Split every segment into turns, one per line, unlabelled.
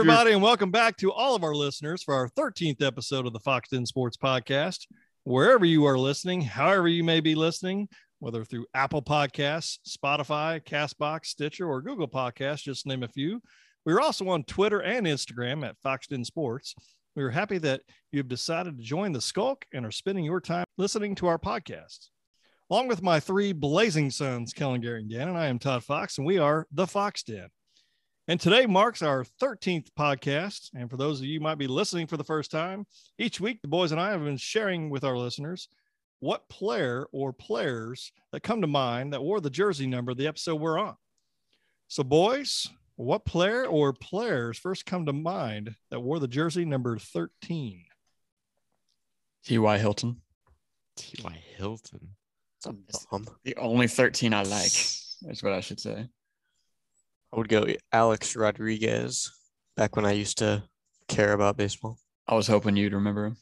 Everybody, and welcome back to all of our listeners for our 13th episode of the Foxx Den Sports Podcast. Wherever you are listening, however you may be listening, whether through Apple Podcasts, Spotify, Castbox, Stitcher, or Google Podcasts, just name a few. We're also on Twitter and Instagram at Foxx Den Sports. We are happy that you've decided to join the Skulk and are spending your time listening to our podcast. Along with my three blazing sons, Kellen, Gary, and Gannon, I am Todd Fox, and we are the Foxx Den. And today marks our 13th podcast. And for those of you who might be listening for the first time, each week the boys and I have been sharing with our listeners what player or players that come to mind that wore the jersey number of the episode we're on. So, boys, what player or players first come to mind that wore the jersey number 13?
T.Y. Hilton.
T.Y. Hilton.
It's a bum.
The only 13 I like, is what I should say.
I would go Alex Rodriguez back when I used to care about baseball.
I was hoping you'd remember him.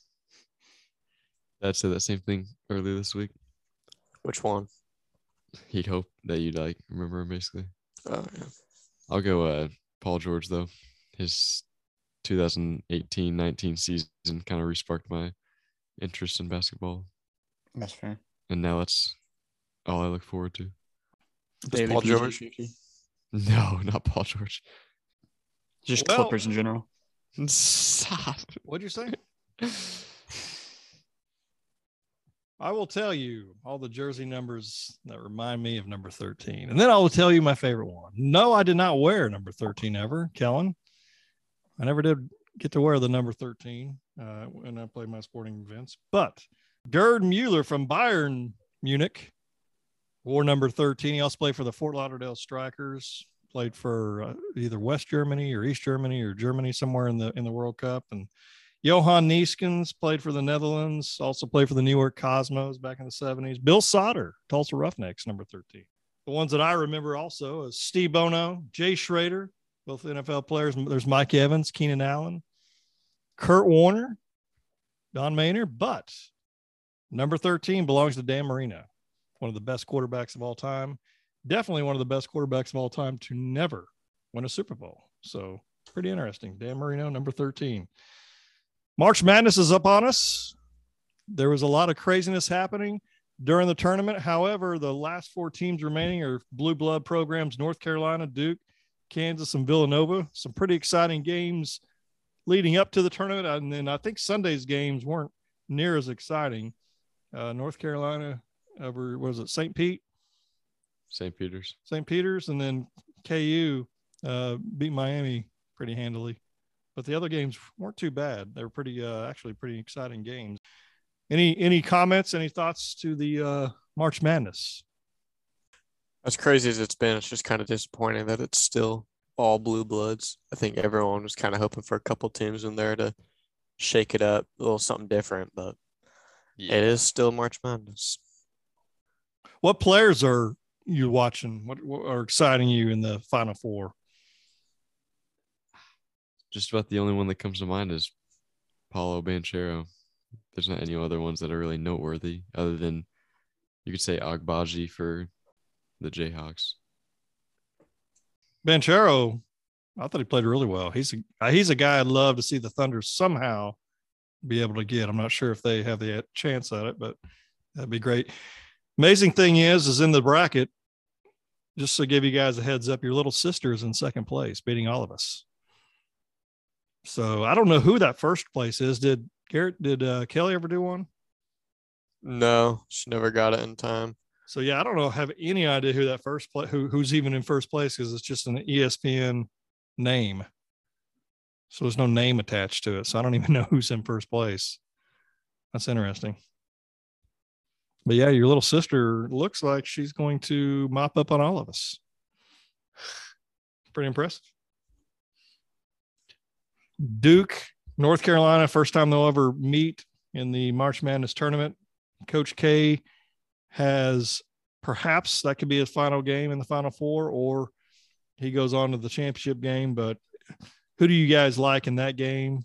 I'd say that same thing earlier this week.
Which one?
He'd hope that you'd like remember him basically.
Oh, yeah.
I'll go uh Paul George though. His 2018-19 season kind of resparked my interest in basketball.
That's fair.
And now that's all I look forward to.
Daily
Paul
PG
George?
50.
No, not Paul George.
Just
Well-
Clippers in general.
Stop.
What'd you say? I will tell you all the jersey numbers that remind me of number 13. And then I will tell you my favorite one. No, I did not wear number 13 ever, Kellen. I never did get to wear the number 13 uh, when I played my sporting events. But Gerd Mueller from Bayern Munich wore number 13. He also played for the Fort Lauderdale Strikers, played for uh, either West Germany or East Germany or Germany somewhere in the in the World Cup. And Johan Neeskens played for the Netherlands, also played for the New York Cosmos back in the 70s. Bill Sauter, Tulsa Roughnecks, number 13. The ones that I remember also is Steve Bono, Jay Schroeder, both NFL players. There's Mike Evans, Keenan Allen, Kurt Warner, Don Maynard, but number 13 belongs to Dan Marino, one of the best quarterbacks of all time. Definitely one of the best quarterbacks of all time to never win a Super Bowl. So pretty interesting. Dan Marino, number 13. March Madness is up on us. There was a lot of craziness happening during the tournament. However, the last four teams remaining are blue blood programs North Carolina, Duke, Kansas, and Villanova. Some pretty exciting games leading up to the tournament. And then I think Sunday's games weren't near as exciting. Uh, North Carolina over, was it St. Pete?
St. Peter's.
St. Peter's, and then KU uh, beat Miami pretty handily. But the other games weren't too bad. They were pretty, uh, actually, pretty exciting games. Any any comments? Any thoughts to the uh, March Madness?
As crazy as it's been, it's just kind of disappointing that it's still all blue bloods. I think everyone was kind of hoping for a couple teams in there to shake it up, a little something different, but it is still March Madness.
What players are you watching? What, what are exciting you in the Final Four?
Just about the only one that comes to mind is Paolo Banchero. There's not any other ones that are really noteworthy other than you could say Agbaji for the Jayhawks.
Banchero, I thought he played really well. He's a he's a guy I'd love to see the Thunder somehow be able to get. I'm not sure if they have the chance at it, but that'd be great. Amazing thing is, is in the bracket. Just to give you guys a heads up, your little sister is in second place, beating all of us. So I don't know who that first place is. Did Garrett? Did uh, Kelly ever do one?
No, she never got it in time.
So yeah, I don't know. Have any idea who that first play who who's even in first place because it's just an ESPN name. So there's no name attached to it. So I don't even know who's in first place. That's interesting. But yeah, your little sister looks like she's going to mop up on all of us. Pretty impressive. Duke, North Carolina, first time they'll ever meet in the March Madness tournament. Coach K has perhaps that could be his final game in the final four, or he goes on to the championship game. But who do you guys like in that game?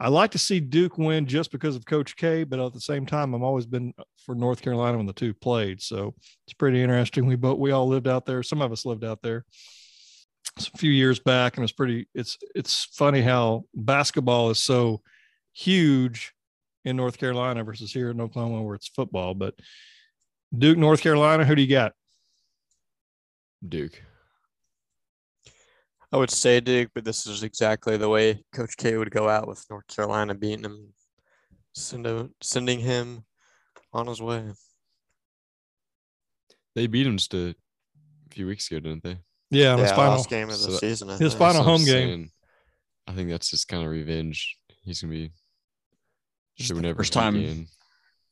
I like to see Duke win just because of Coach K, but at the same time, I've always been for North Carolina when the two played. So it's pretty interesting. We both we all lived out there. Some of us lived out there. a few years back, and it's pretty. It's it's funny how basketball is so huge in North Carolina versus here in Oklahoma where it's football. But Duke, North Carolina, who do you got?
Duke.
I would say Duke, but this is exactly the way Coach K would go out with North Carolina beating him, send a, sending him on his way.
They beat him just a few weeks ago, didn't they?
Yeah, his final.
last game of the
So
season. I
his
think.
final
That's
home game.
saying. I think that's just kind of revenge. He's gonna be.
Just
Should
the
never
first time-
again.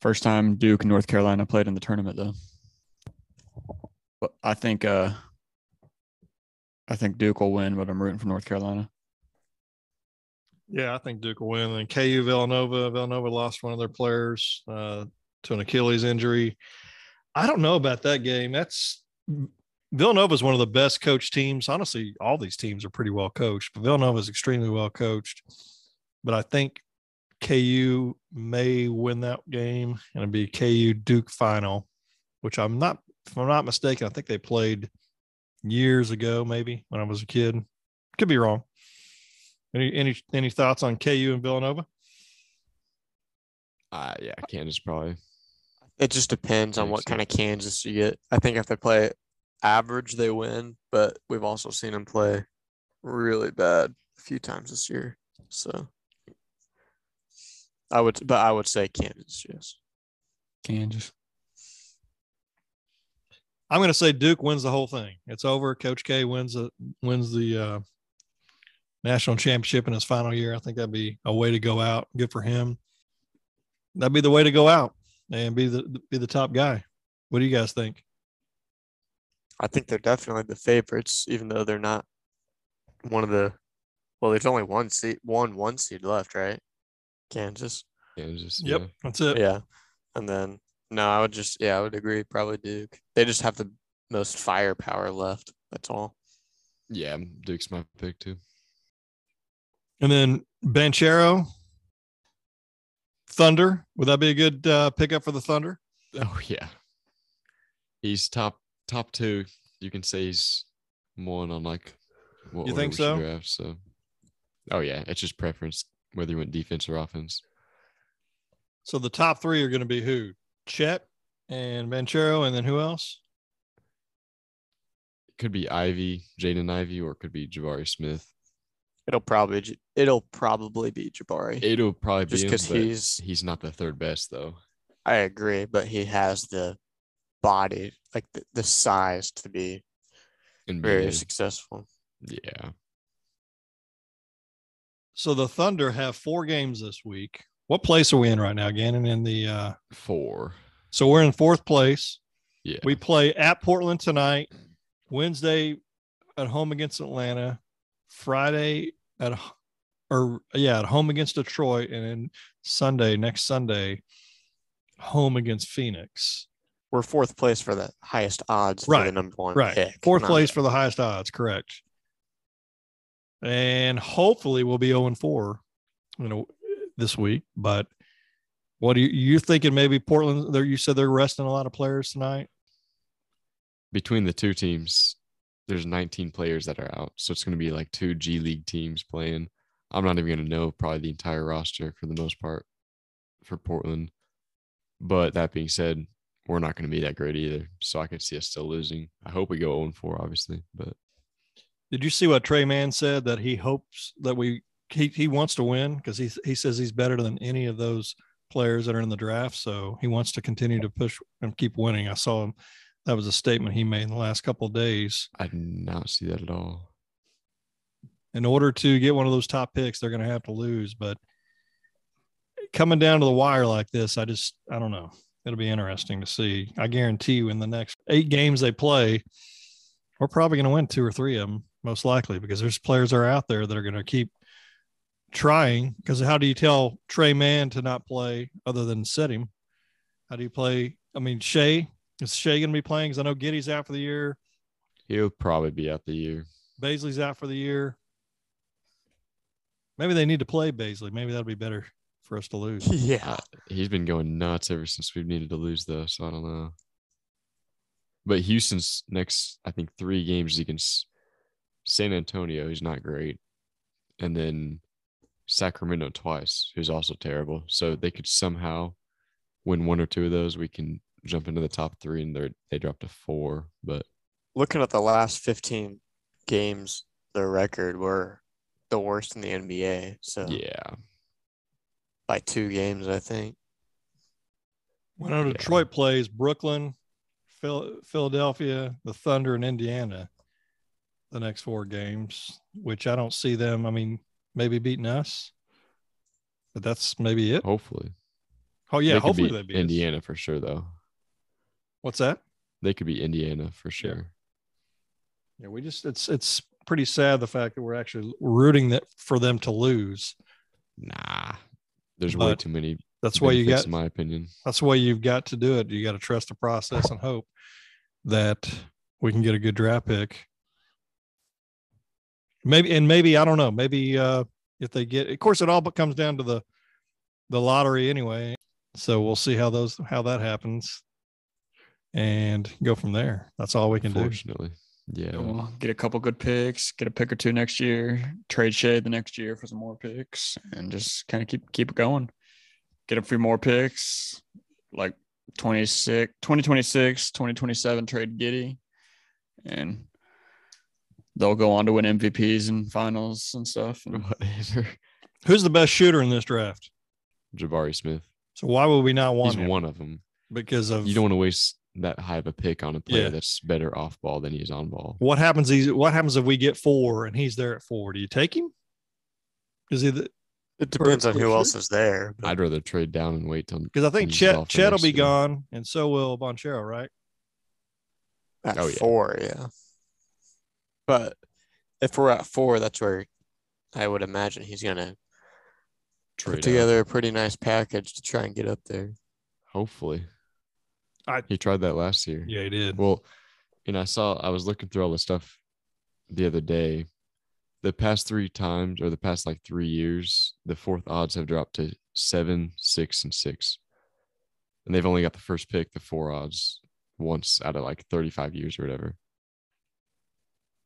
First time Duke and North Carolina played in the tournament though. But I think uh I think Duke will win, but I'm rooting for North Carolina.
Yeah, I think Duke will win. And KU Villanova, Villanova lost one of their players uh, to an Achilles injury. I don't know about that game. That's Villanova is one of the best coached teams. Honestly, all these teams are pretty well coached, but Villanova is extremely well coached. But I think KU may win that game and it'd be KU Duke final, which I'm not, if I'm not mistaken, I think they played years ago, maybe when I was a kid. Could be wrong. Any any any thoughts on KU and Villanova?
Uh, yeah, Kansas probably.
It just depends on what
so.
kind of Kansas you get. I think if they play average, they win, but we've also seen them play really bad a few times this year. So I would, but I would say Kansas, yes.
Kansas.
I'm going to say Duke wins the whole thing. It's over. Coach K wins the wins the uh, national championship in his final year. I think that'd be a way to go out. Good for him. That'd be the way to go out and be the be the top guy. What do you guys think?
I think they're definitely the favorites, even though they're not one of the. Well, there's only one seed, one one seed left, right? Kansas.
Kansas.
Yep,
yeah.
that's it.
Yeah, and then no, I would just yeah, I would agree. Probably Duke. They just have the most firepower left. That's all.
Yeah, Duke's my pick too.
And then Banchero, Thunder. Would that be a good uh, pickup for the Thunder?
Oh yeah, he's top top two. You can say he's more on like what
You think so?
Draft, so, oh yeah, it's just preference whether you went defense or offense.
So the top three are going to be who? Chet and Banchero, and then who else?
It could be Ivey, Jaden Ivey, or it could be Jabari Smith.
It'll probably it'll probably be Jabari.
It'll probably
Just
be him,
'cause
but
he's-
he's not the third best though.
I agree, but he has the body, like the, the size to be
In
very
NBA.
successful.
Yeah,
So the Thunder have four games this week. What place are we in right now, Gannon? In the uh
four.
so we're in fourth place.
Yeah,
We play at Portland tonight, Wednesday at home against Atlanta, Friday at or yeah, at home against Detroit, and then Sunday, next Sunday, home against Phoenix.
We're fourth place for the highest odds for
Right,
the number one
Right.
pick.
Fourth
not-
place for the highest odds, correct. And hopefully we'll be 0 and 4, you know, this week. But what are you you thinking maybe Portland there you said they're resting a lot of players tonight?
between the two teams, there's 19 players that are out, so it's going to be like two G League teams playing. I'm not even going to know probably the entire roster for the most part for Portland. But that being said, we're not going to be that great either. So I could see us still losing. I hope we go 0 4, obviously. But
Did you see what Tre Mann said that he hopes that we he, he wants to win because he he says he's better than any of those players that are in the draft. So he wants to continue to push and keep winning. I saw him. That was a statement he made in the last couple of days.
I did not see that at all.
In order to get one of those top picks, they're going to have to lose. But coming down to the wire like this, I just I don't know. It'll be interesting to see. I guarantee you, in the next eight games they play, we're probably going to win two or three of them, most likely, because there's players that are out there that are going to keep trying. Because how do you tell Tre Mann to not play other than sit him? How do you play? I mean, Shai is Shai going to be playing? Because I know Giddey's out for the year,
He'll probably be out the year.
Bazley's out for the year. Maybe they need to play Baisley. Maybe that'll be better for us to lose.
Yeah.
He's been going nuts ever since we've needed to lose, though. So I don't know. But Houston's next, I think, three games against San Antonio, he's not great, and then Sacramento twice, who's also terrible. So they could somehow win one or two of those. We can jump into the top three, and they they dropped to four. But
Looking at the last 15 games, their record were the worst in the NBA. So
yeah,
by two games, I think.
When
Yeah.
Detroit plays Brooklyn, Phil- Philadelphia, the Thunder, and Indiana, the next four games, which I don't see them. I mean, maybe beating us, but that's maybe it.
hopefully.
Oh yeah,
They
hopefully they beat us.
Indiana for sure, though.
What's that?
They could be Indiana for sure.
Yeah, we just it's it's pretty sad the fact that we're actually rooting that for them to lose.
Nah, there's way too many.
That's why you got
in my opinion.
that's why you've got to do it. You got to trust the process and hope that we can get a good draft pick. Maybe and maybe I don't know. Maybe uh if they get of course it all but comes down to the the lottery anyway. So we'll see how those how that happens and go from there. That's all we can do.
Unfortunately, yeah.
We'll get a couple good picks, get a pick or two next year, trade shade the next year for some more picks, and just kind of keep keep it going. Get a few more picks, like 26, 2026, 2027 trade Giddey, and they'll go on to win MVPs and finals and stuff. And
Whatever.
Who's the best shooter in this draft?
Jabari Smith.
So why would we not want
He's
him?
one of them.
Because of
You don't want to waste that high of a pick on a player
Yeah.
that's better off ball than he is on ball.
what happens he's what happens if we get four and he's there at four? Do you take him? Is he the
It depends on who
sure.
else is there. but
I'd rather trade down and wait till
because I think Chet Chet will be gone and so will Banchero, right?
at
Oh, yeah.
four, yeah. But if we're at four, that's where I would imagine he's gonna
trade
put
out.
together a pretty nice package to try and get up there.
Hopefully,
I-
he tried that last year.
Yeah, he did.
Well, and I saw I was looking through all the stuff the other day. The past three times, or the past like three years, the fourth odds have dropped to seven, six, and six, and they've only got the first pick, the four odds, once out of like thirty-five years or whatever.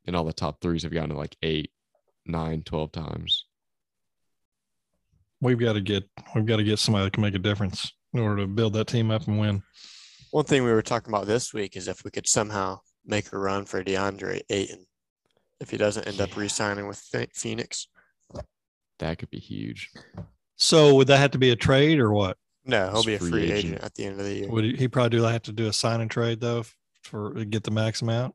And all the top threes have gotten to like eight, nine, 12 times.
We've got to get we've got to get somebody that can make a difference in order to build that team up and win.
One thing we were talking about this week is if we could somehow make a run for DeAndre Ayton, if he doesn't end up re-signing with Phoenix.
That could be huge.
So would that have to be a trade or what?
No, he'll
He's
be a
free
free agent.
agent.
at the end of the year.
Would he, he probably do have to do a sign and trade though for to get the max amount?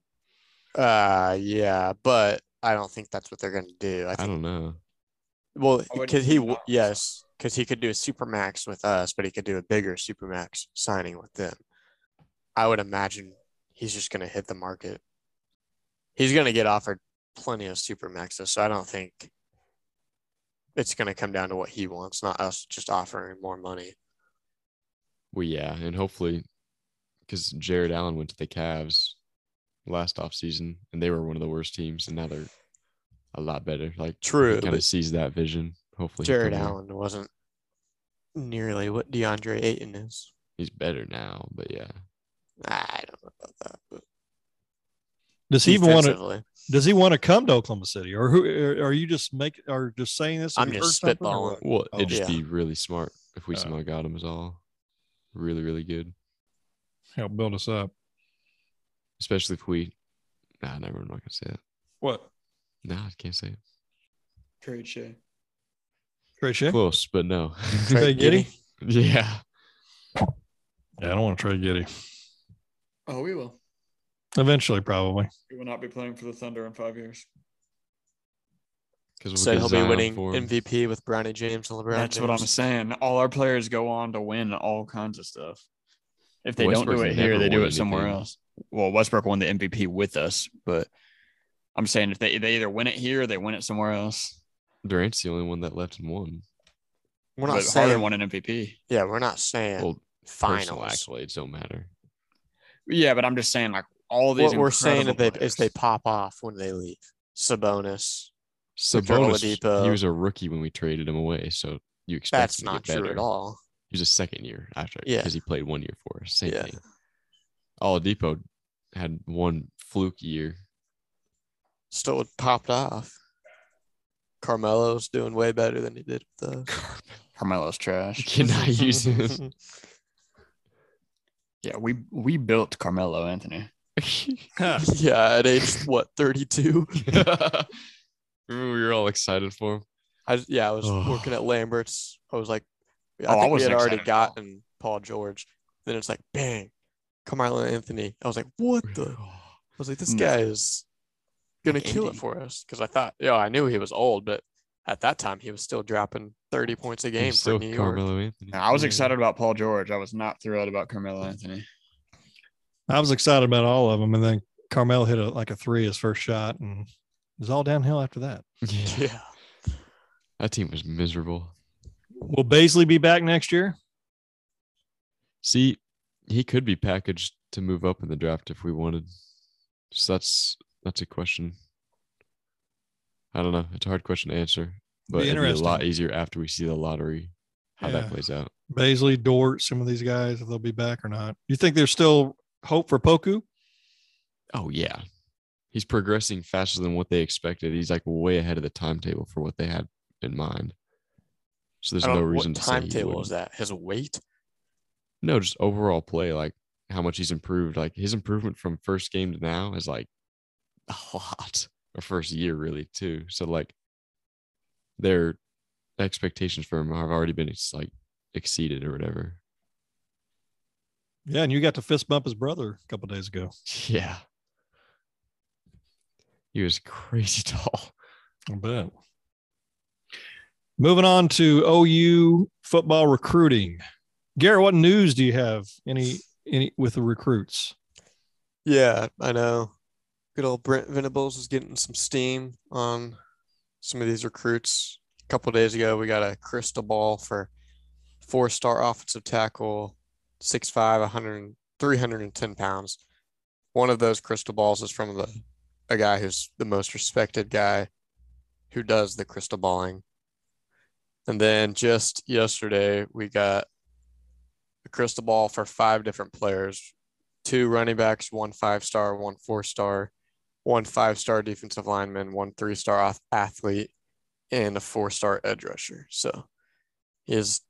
Uh, yeah, but I don't think that's what they're going to do. I
I don't know.
Well, because he w- yes, because he could do a super max with us, but he could do a bigger super max signing with them. I would imagine he's just going to hit the market. He's going to get offered plenty of super maxes, so I don't think it's going to come down to what he wants, not us just offering more money.
Well, yeah, and hopefully, because Jarrett Allen went to the Cavs last off season, and they were one of the worst teams, and now they're a lot better. Like,
True,
kind of sees that vision. Hopefully,
Jarrett
come there.
Allen wasn't nearly what DeAndre Ayton is.
He's better now, but yeah,
I don't know about that, but
Does he even want to? Does he want to come to Oklahoma City, or who? Are you just make Are just saying this?
I'm just
heard something or
spitballing.
what?
well,
Oh,
it'd just
yeah.
be really smart if we
Uh.
somehow got him. Is all really, really good,
Help build us up.
Especially if we. Nah, never. I'm not gonna say it.
What?
Nah, I can't say it.
trade shade.
Trade shit?
Close, but no.
Trade Giddey?
yeah,
Yeah, I don't want to trade Giddey.
Oh, we will.
Eventually, probably.
We will not be playing for the Thunder in five years.
because
said he'll be winning MVP with Bronny James and LeBron.
That's what I'm saying. All our players go on to win all kinds of stuff. If they don't do it here, they do
won
it somewhere
anything.
else. Well, Westbrook won the MVP with us, but I'm saying if they they either win it here or they win it somewhere else.
Durant's the only one that left and won.
We're not
But
saying.
Harden won an MVP.
Yeah, we're not saying
Well, personal
finals.
accolades don't matter.
Yeah, but I'm just saying like all these.
What we're saying is they, is they pop off when they leave. Sabonis.
Sabonis, he was a rookie when we traded him away, so you expect
That's
him to
not
get
true
better.
at all.
He was a second year after
Yeah.
because he played one year for us. Same
Yeah.
thing. Oladipo had one fluke year.
still popped off. Carmelo's doing way better than he did with the
Carmelo's trash.
Cannot use him.
Yeah, we we built Carmelo Anthony.
yeah, at age what, 32?
Remember we were all excited for him.
I yeah, I was
Oh.
working at Lambert's. I was like, I
Oh, I
think we had already
excited at all.
gotten Paul George. Then it's like, bang, Carmelo Anthony. I was like, what the? I oh. was like, this
hmm.
guy is gonna
Like
kill it for us. Because I thought, yeah, I knew he was old, but at that time he was still dropping 30 points a game
He's
for
still
New York.
Anthony.
I was excited about Paul George. I was not thrilled about Carmelo Anthony.
I was excited about all of them, and then Carmel hit a, like a three his first shot, and it was all downhill after that.
Yeah.
Yeah.
That team was miserable.
Will Bazley be back next year?
See, he could be packaged to move up in the draft if we wanted. So that's that's a question. I don't know. It's a hard question to answer, but
Be
it'd be a lot easier after we see the lottery how
Yeah.
that plays out.
Bazley, Dort, some of these guys, if they'll be back or not. You think there's still hope for Poku?
Oh yeah, he's progressing faster than what they expected. He's like way ahead of the timetable for what they had in mind. So there's no reason
what
to say
timetable is that? His weight?
No, just overall play, like how much he's improved. Like his improvement from first game to now is like a lot. Or first year, really, too. So like their expectations for him have already been like exceeded or whatever.
Yeah, and you got to fist bump his brother a couple days ago.
Yeah. He was crazy tall.
I bet. Moving on to OU football recruiting. Garrett, what news do you have? Any any with the recruits?
Yeah, I know. Good old Brent Venables is getting some steam on some of these recruits. A couple days ago, we got a crystal ball for four-star offensive tackle, 6'5", 100, 310 pounds. One of those crystal balls is from the a guy who's the most respected guy who does the crystal balling. And then just yesterday, we got crystal ball for five different players two running backs, one five star, one four star, one five star defensive lineman, one three star athlete, and a four star edge rusher. So he has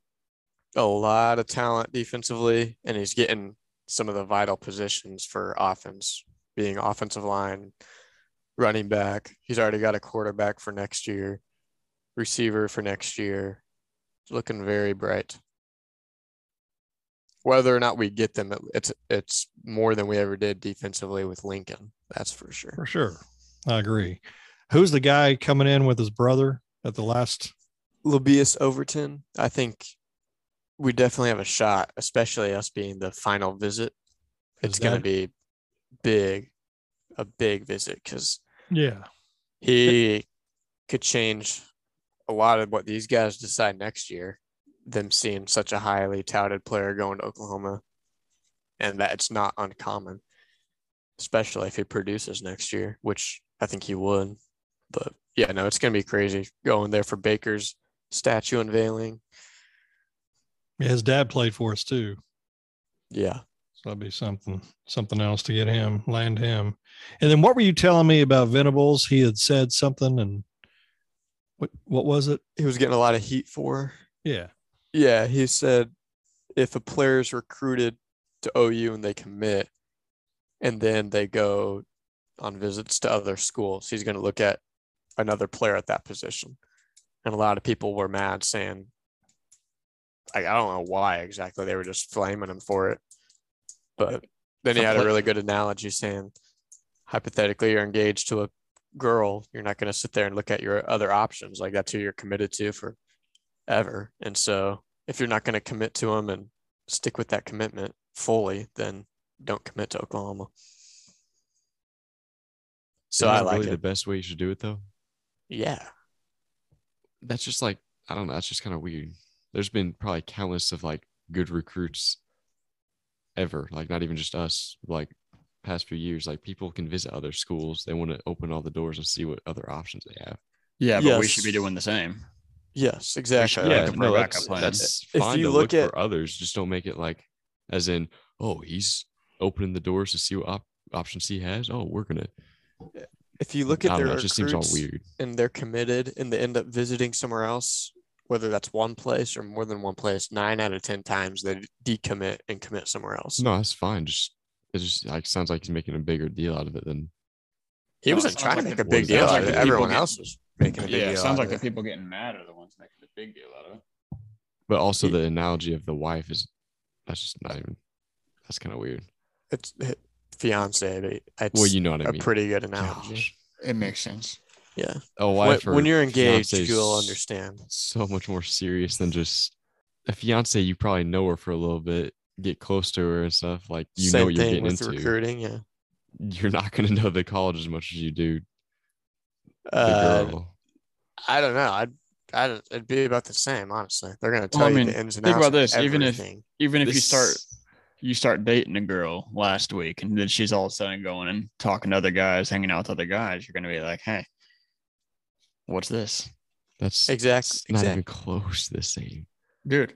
a lot of talent defensively, and he's getting some of the vital positions for offense, being offensive line, running back. He's already got a quarterback for next year, receiver for next year. Looking very bright whether or not we get them, it's it's more than we ever did defensively with Lincoln. That's for sure.
For sure. I agree. Who's the guy coming in with his brother at the last?
Lebbeus Overton, I think we definitely have a shot, especially us being the final visit. It's
Is
going to be big, a big visit because
Yeah.
he could change a lot of what these guys decide next year. Them seeing such a highly touted player going to Oklahoma, and that it's not uncommon, especially if he produces next year, which I think he would. But yeah, no, it's gonna be crazy going there for Baker's statue unveiling.
Yeah, his dad played for us too.
Yeah,
So that'd be something, something else to get him, land him. And then what were you telling me about Venables? He had said something and what what was it?
he was getting a lot of heat for.
Yeah.
Yeah, he said if a player is recruited to OU and they commit, and then they go on visits to other schools, he's going to look at another player at that position. And a lot of people were mad, saying, like, I don't know why exactly they were just flaming him for it. But then he had a really good analogy saying, hypothetically, you're engaged to a girl, you're not going to sit there and look at your other options. Like, that's who you're committed to for ever. And so if you're not going to commit to them and stick with that commitment fully, then don't commit to Oklahoma. So
Isn't
I like
really
it.
the best way you should do it though.
yeah.
That's just like I don't know. That's just kind of weird. There's been probably countless of like good recruits ever. Like not even just us. Like past few years, like people can visit other schools. They want to open all the doors and see what other options they have.
Yeah, but we should be doing the same.
Yes, exactly.
should Yeah,
like
like
it.
a pro
no,
backup
that's,
plan.
that's
If
fine
you
to
look
look,
at-
for others. Just don't make it like, as in, oh, he's opening the doors to see what op- options he has. Oh, we're gonna.
if you look at their
know. It just seems all weird.
and they're committed and they end up visiting somewhere else, whether that's one place or more than one place, nine out of ten times they decommit and commit somewhere else.
No, that's fine. Just it just like sounds like he's making a bigger deal out of it than
He wasn't trying to make
the-
a big deal
like
of
the
it.
people
Everyone
get-
else was making a big
Yeah,
deal.
it
out
sounds
of
like the
it.
people getting mad are the ones making the big deal out of it.
but also
Ye-
the analogy of the wife is that's just not even that's kind of weird.
it's it, fiance. But it's
Well, you know what I mean.
A pretty good analogy.
Gosh.
It makes sense.
Yeah.
A
When,
wife or
when you're engaged, you'll understand.
So much more serious than just a fiance. You probably know her for a little bit, get close to her and stuff. Like you
Same
know what you're
thing
getting
with
into.
recruiting. Yeah.
You're not going to know the college as much as you do the
Uh,
girl.
I don't know. I'd, I'd it'd be about the same, honestly. They're gonna tell
Well, I
you the ins and
think
outs.
about
of
this, even if- Even if you start you start dating a girl last week and then she's all of a sudden going and talking to other guys, hanging out with other guys, you're gonna be like, hey, what's this?
That's
Exact-
it's not even close to the same.
Dude.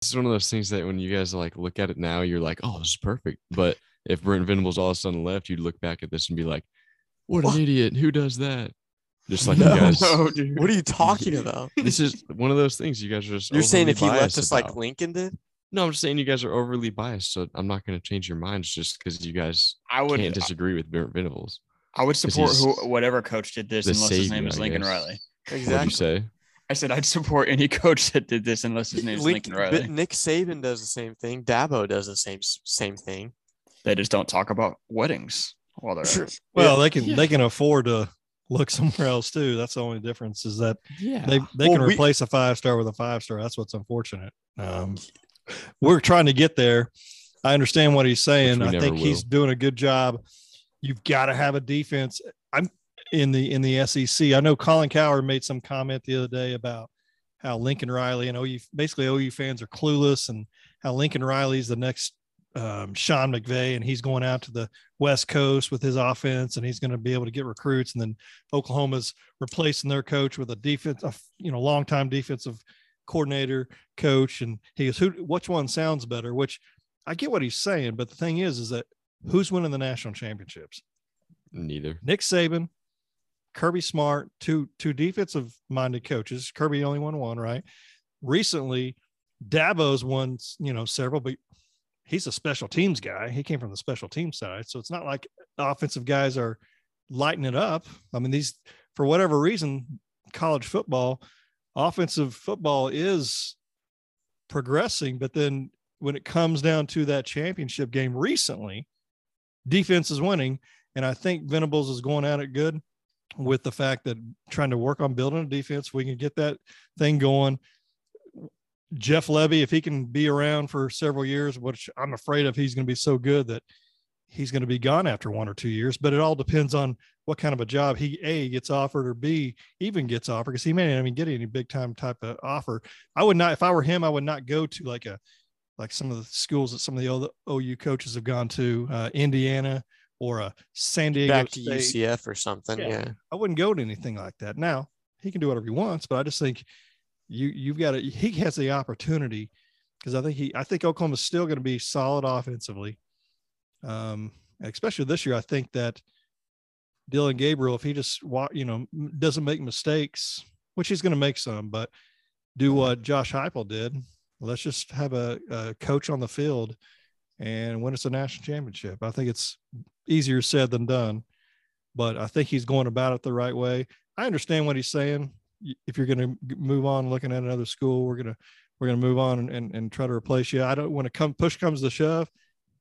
This is one of those things that when you guys like look at it now, you're like, oh, this is perfect. But if Brent Venables all of a sudden left, you'd look back at this and be like, what an idiot. Who does that? Just like
No,
you guys.
dude.
What are you talking about?
This is one of those things you guys are just.
You're saying if he left
biased
us like. Lincoln did?
No, I'm just saying you guys are overly biased. So I'm not going to change your minds just because you guys
I would
can't disagree with Brent Venables.
I would support
he's
who, whatever coach did this
the
unless his name
savior,
is Lincoln
guess.
Riley.
What do
Exactly.
you say?
I said I'd support any coach that did this unless his name is
Link-
Lincoln
but Nick Saban does the same thing. Dabo does the same same thing.
They just don't talk about weddings while they're
Sure.
Well,
Yeah.
they can
Yeah.
they can afford to look somewhere else too. That's the only difference is that
Yeah.
they they
Well,
can
we-
replace a five star with a five star. That's what's unfortunate. Um, we're trying to get there. I understand what he's saying. I
never
think he's doing a good job. You've got to have a defense. I'm in the in the SEC. I know Colin Cowherd made some comment the other day about how Lincoln Riley and OU basically OU fans are clueless and how Lincoln Riley's the next um, Sean McVay and he's going out to the West Coast with his offense and he's going to be able to get recruits and then Oklahoma's replacing their coach with a defense, a, you know, longtime defensive coordinator coach and he goes, who, which one sounds better? Which I get what he's saying, but the thing is, is that who's winning the national championships?
Neither.
Nick Saban, Kirby Smart, two two defensive minded coaches. Kirby only won one, right? Recently, Dabo's won, you know, several, but he's a special teams guy. He came from the special team side. So it's not like offensive guys are lighting it up. I mean, these for whatever reason, college football, offensive football is progressing, but then when it comes down to that championship game recently, defense is winning. And I think Venables is going at it good with the fact that trying to work on building a defense, we can get that thing going. Jeff Lebby, if he can be around for several years, which I'm afraid of, he's going to be so good that he's going to be gone after one or two years. But it all depends on what kind of a job he a gets offered or b even gets offered because he may not even get any big time type of offer. I would not, if I were him, I would not go to like a like some of the schools that some of the other OU coaches have gone to, uh, Indiana or a San Diego
Back to
State.
UCF or something.
Yeah.
Yeah.
I wouldn't go to anything like that. Now he can do whatever he wants, but I just think you you've got to he has the opportunity because I think he I think Oklahoma's still going to be solid offensively. Um, especially this year, I think that Dillon Gabriel, if he just you know doesn't make mistakes, which he's going to make some, but do what Josh Heupel did. Let's just have a, a coach on the field and win us a national championship. I think it's easier said than done but I think he's going about it the right way. I understand what he's saying. If you're going to move on, looking at another school, we're gonna we're gonna move on and, and, try to replace you. I don't when it come push comes to shove,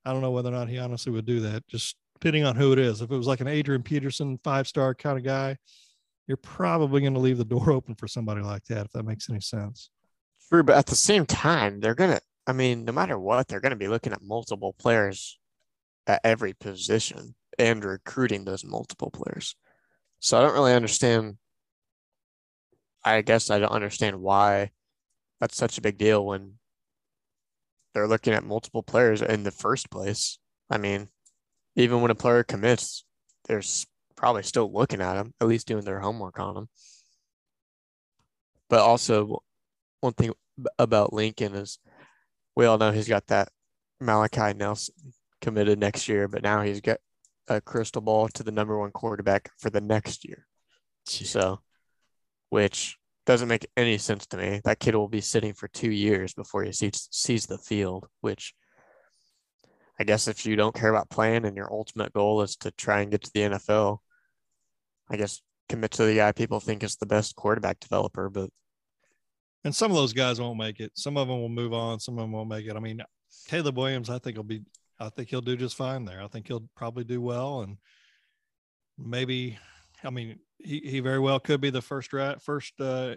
I don't know whether or not he honestly would do that. Just depending on who it is. If it was like an Adrian Peterson five star kind of guy, you're probably going to leave the door open for somebody like that. If that makes any sense.
True, but at the same time, they're gonna. I mean, no matter what, they're gonna be looking at multiple players at every position and recruiting those multiple players. So I don't really understand. I guess I don't understand why that's such a big deal when they're looking at multiple players in the first place. I mean, even when a player commits, they're probably still looking at them, at least doing their homework on them. But also, one thing about Lincoln is we all know he's got that Malachi Nelson committed next year, but now he's got a crystal ball to the number one quarterback for the next year. So, which doesn't make any sense to me. That kid will be sitting for two years before he sees sees the field. Which, I guess, if you don't care about playing and your ultimate goal is to try and get to the NFL, I guess commit to the guy people think is the best quarterback developer. But
And some of those guys won't make it. Some of them will move on. Some of them won't make it. I mean, Caleb Williams, I think will be. I think he'll do just fine there. I think he'll probably do well, and maybe. I mean, he, he very well could be the first draft first uh,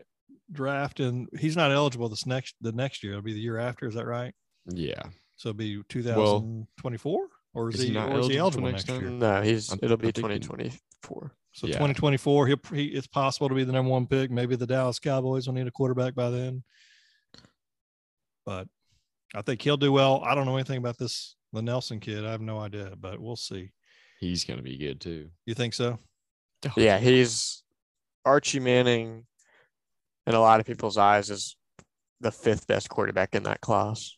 draft, and he's not eligible this next the next year. It'll be the year after. Is that right?
Yeah.
So it'll be 2024, or is,
is he
he
not
or is he
eligible
eligible
next
next year?
no, he's
I'm-
it'll be
I'm thinking-
2024.
So
Yeah.
2024, he'll he, it's possible to be the number one pick. Maybe the Dallas Cowboys will need a quarterback by then. But I think he'll do well. I don't know anything about this the Nelson kid. I have no idea, but we'll see.
He's gonna be good too.
You think so?
Oh, yeah, he's Archie Manning, in a lot of people's eyes, is the fifth best quarterback in that class.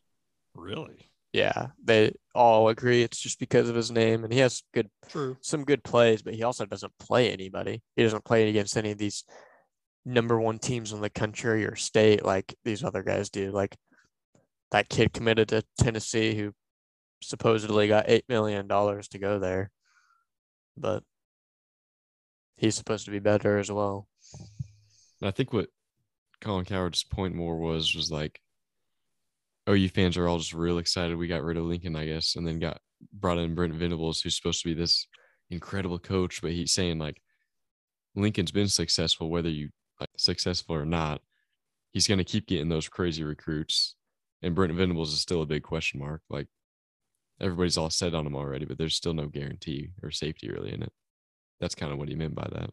Really?
Yeah, they all agree it's just because of his name, and he has good
True.
some good plays, but he also doesn't play anybody. He doesn't play against any of these number one teams in the country or state like these other guys do. Like that kid committed to Tennessee who supposedly got eight million dollars to go there, but he's supposed to be better as well.
I think what Colin Cowherd's point more was was like, OU fans are all just real excited we got rid of Lincoln, I guess, and then got brought in Brent Venables, who's supposed to be this incredible coach, but he's saying like Lincoln's been successful, whether you like successful or not. He's going to keep getting those crazy recruits, and Brent Venables is still a big question mark. Like everybody's all set on him already, but there's still no guarantee or safety really in it. That's kind of what he meant by that.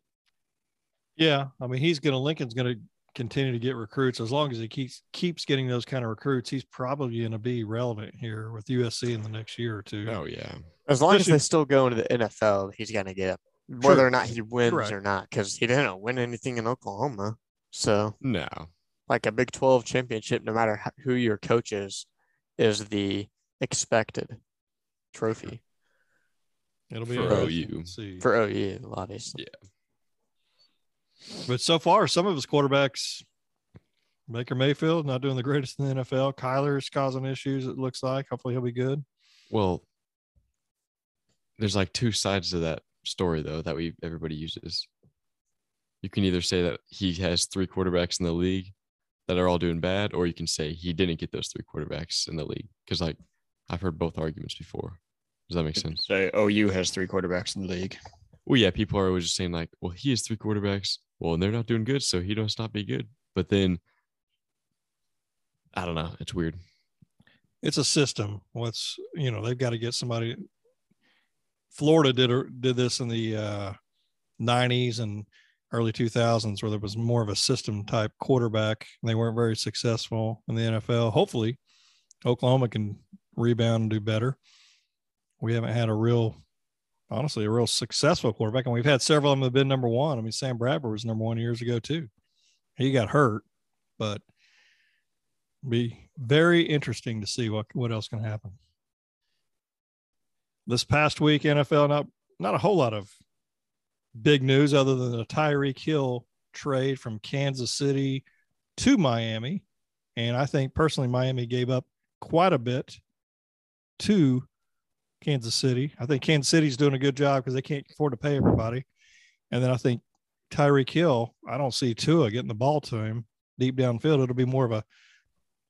Yeah. I mean, he's gonna Lincoln's gonna continue to get recruits as long as he keeps keeps getting those kind of recruits. He's probably gonna be relevant here with USC in the next year or two.
Oh yeah,
As long as they still go into the NFL, he's gonna get up, whether
True.
or not he wins
Correct.
or not, because he didn't win anything in Oklahoma. So
no,
like a Big 12 championship, no matter who your coach is, is the expected trophy
It'll be
For
interesting
OU.
see.
for OU, obviously. Yeah.
But so far, some of his quarterbacks, Baker Mayfield, not doing the greatest in the NFL. Kyler's causing issues, it looks like. Hopefully, he'll be good.
Well, there's like two sides to that story though that we everybody uses. You can either say that he has three quarterbacks in the league that are all doing bad, or you can say he didn't get those three quarterbacks in the league. Because like I've heard both arguments before. Does that make sense?
Say OU has three quarterbacks in the league.
Well, yeah, people are always just saying like, well, he has three quarterbacks. Well, and they're not doing good, so he don't be good. But then I don't know. It's weird.
It's a system. What's you know they've got to get somebody. Florida did a, did this in the uh, '90s and early 2000s, where there was more of a system type quarterback. And they weren't very successful in the NFL. Hopefully, Oklahoma can rebound and do better. We haven't had a real, honestly, a real successful quarterback, and we've had several of them have been number one. I mean, Sam Bradford was number one years ago too. He got hurt, but be very interesting to see what what else can happen. This past week, NFL not not a whole lot of big news other than the Tyreek Hill trade from Kansas City to Miami, and I think personally Miami gave up quite a bit to Kansas City. I think Kansas City's doing a good job because they can't afford to pay everybody, and then I think Tyreek Hill. I don't see Tua getting the ball to him deep downfield. It'll be more of a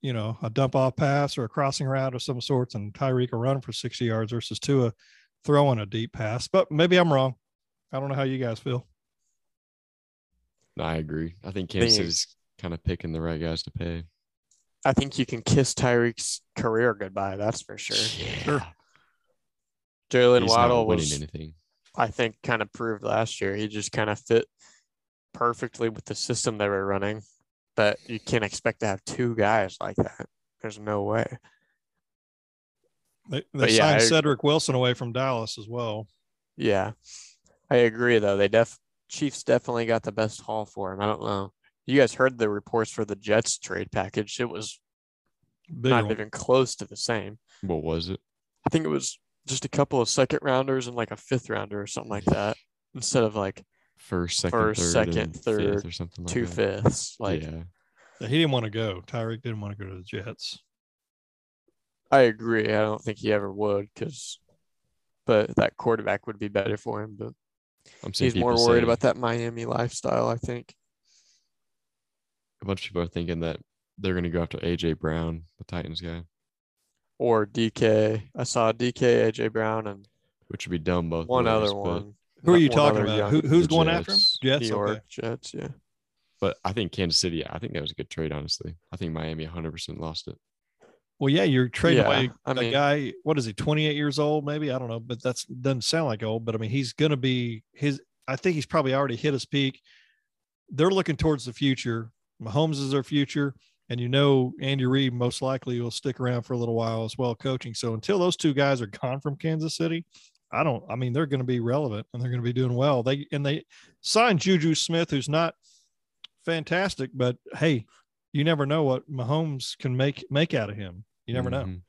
you know, a dump off pass or a crossing route of some sorts, and Tyreek will run for 60 yards versus Tua throwing a deep pass. But maybe I'm wrong. I don't know how you guys feel.
I agree. I think Kansas
Think-
City's kind of picking the right guys to pay.
I think you can kiss Tyreek's career goodbye. That's for sure.
Sure.
Jalen
He's
Waddle was,
anything.
I think, kind of proved last year. He just kind of fit perfectly with the system they were running. But you can't expect to have two guys like that. There's no way.
They, they
But yeah,
signed
I-
Cedric Wilson away from Dallas as well.
Yeah, I agree. Though they def Chiefs definitely got the best haul for him. I don't know. You guys heard the reports for the Jets trade package? It was
Bigger
not
one.
even close to the same.
What was it?
I think it was just a couple of second rounders and like a fifth rounder or something like that instead of like
First, second,
First,
third,
second,
and fifth
third,
or something like
two
that.
fifths. Like
yeah,
Yeah, He didn't want to go. Tyreek didn't want to go to the Jets.
I agree. I don't think he ever would because, but that quarterback would be better for him. But
I'm seeing
he's more worried
saying-
about that Miami lifestyle. I think.
A bunch of people are thinking that they're going to go after AJ Brown, the Titans guy,
Or DK. I saw DK, AJ Brown, and
which would be dumb both
one
ways,
other one.
Who are you talking about?
young-
Who, who's
the
going after him?
Jets.
Jets.
New York
Okay.
Jets. Yeah.
But I think Kansas City. I think that was a good trade. Honestly, I think Miami 100 percent lost it.
Well, yeah, you're trading
Yeah,
away
I
a
mean-
guy. What is he? 28 years old, maybe. I don't know, but that's doesn't sound like old. But I mean, he's going to be his. I think he's probably already hit his peak. They're looking towards the future. Mahomes is their future, and you know Andy Reid most likely will stick around for a little while as well, coaching. So until those two guys are gone from Kansas City, I don't. I mean, they're going to be relevant and they're going to be doing well. They and they signed Juju Smith, who's not fantastic, but hey, you never know what Mahomes can make make out of him. You never know.
Mhm.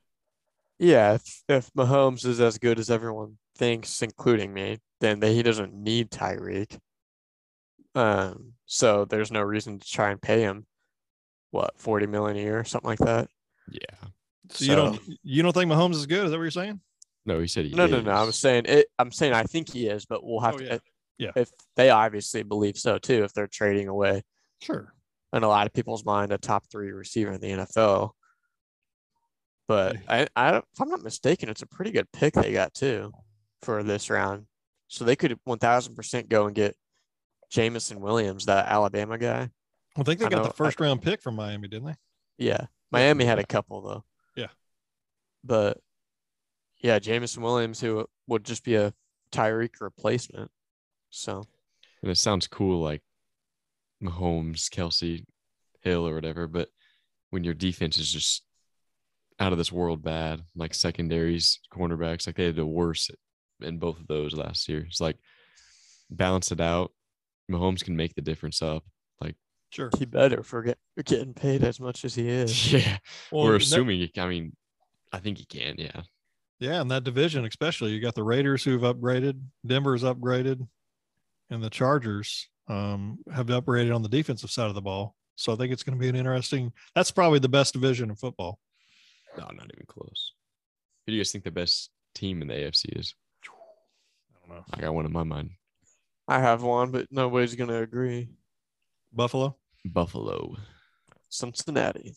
Yeah, if, if Mahomes is as good as everyone thinks, including me, then they, he doesn't need Tyreek. Um, so there's no reason to try and pay him what forty million a year or something like that.
Yeah.
So, you don't you don't think Mahomes is good? Is that what you're saying?
No, he said he.
No, no, no. I'm saying it. I'm saying I think he is, but we'll have
Oh,
to.
yeah.
if-
Yeah.
If they obviously believe so too, if they're trading away
Sure.
in a lot of people's mind a top three receiver in the NFL. But I, I, if I'm not mistaken, it's a pretty good pick they got too for this round. So they could 1,000% go and get Jameson Williams, that Alabama guy.
I think they
I
got the first round pick from Miami, didn't they?
Yeah, Miami had a couple though.
Yeah.
But yeah, Jameson Williams, who would just be a Tyreek replacement. So
And it sounds cool, like Mahomes, Kelce, Hill, or whatever. But when your defense is just out of this world bad, like secondaries, cornerbacks, like they had the worst in both of those last year. It's like balance it out. Mahomes can make the difference up. Like,
Sure.
he better for get, getting paid as much as he is.
yeah,
Well,
we're
and that-
assuming. He, I mean, I think he can. Yeah,
yeah, in that division, especially, you got the Raiders who've upgraded, Denver's upgraded, and the Chargers um, have upgraded on the defensive side of the ball. So I think it's going to be an interesting. That's probably the best division in football.
no, not even close. Who do you guys think the best team in the AFC is?
I don't know.
I got one in my mind.
I have one, but nobody's gonna agree.
Buffalo.
Buffalo.
Cincinnati.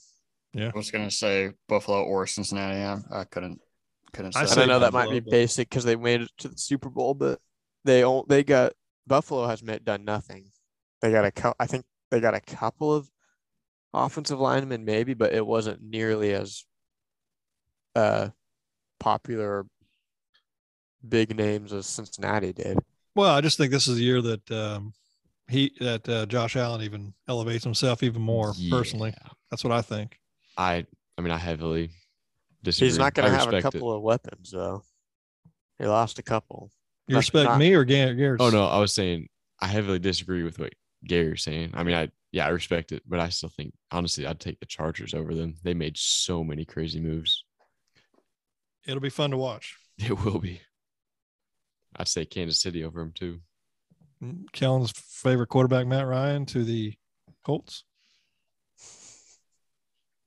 Yeah.
I was gonna say Buffalo or Cincinnati. I, I couldn't couldn't
I
say.
I
say
know that might be
but-
basic because they made it to the Super Bowl, but they all they got Buffalo has met, done nothing. They got a cou- I think they got a couple of offensive linemen maybe, but it wasn't nearly as uh popular big names as Cincinnati did.
Well, I just think this is the year that um, he that uh, Josh Allen even elevates himself even more. Personally, that's what I think.
I I mean I heavily disagree.
He's not going to have a
respect it.
couple of weapons though. He lost a couple.
You
Not-
respect
not-
me or Gar- Garrett's?
Oh no, I was saying I heavily disagree with what Gary's saying. I mean I yeah, I respect it, but I still think honestly I'd take the Chargers over them. They made so many crazy moves.
It'll be fun to watch.
It will be. I'd say Kansas City over them too.
Kellen's favorite quarterback, Matt Ryan, to the Colts.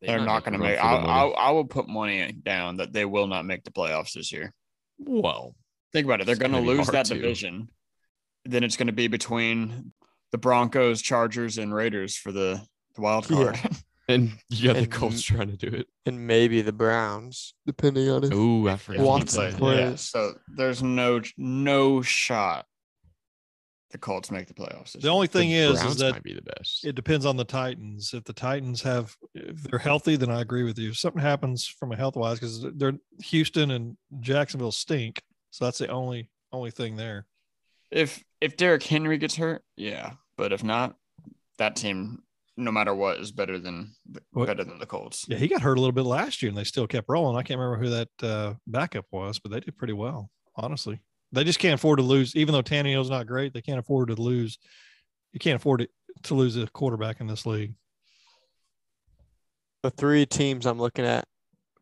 They
They're
might
not going to make. I. I I will put money down that they will not make the playoffs this year.
well,
Think about it. They're going to lose
hard
that
to.
division. Then it's going to be between the Broncos, Chargers, and Raiders for the, the wild
Yeah.
card.
and you got the Colts trying to do it.
And maybe the Browns, depending on if
Ooh, I forgot.
Watson
about that.
plays.
Yeah, so there's no no shot the Colts make the playoffs. This
The only
The
thing is, is
Browns
that
might be the best.
it depends on the Titans. If the Titans have, if they're healthy, then I agree with you. If something happens from a health wise, because they're Houston and Jacksonville stink, so that's the only only thing there.
if if Derrick Henry gets hurt, yeah, but if not, that team, no matter what, is better than
What-
better than the Colts.
Yeah, he got hurt a little bit last year, and they still kept rolling. I can't remember who that uh, backup was, but they did pretty well. Honestly, they just can't afford to lose. Even though Tannehill's not great, they can't afford to lose. You can't afford it to lose a quarterback in this league.
the three teams I'm looking at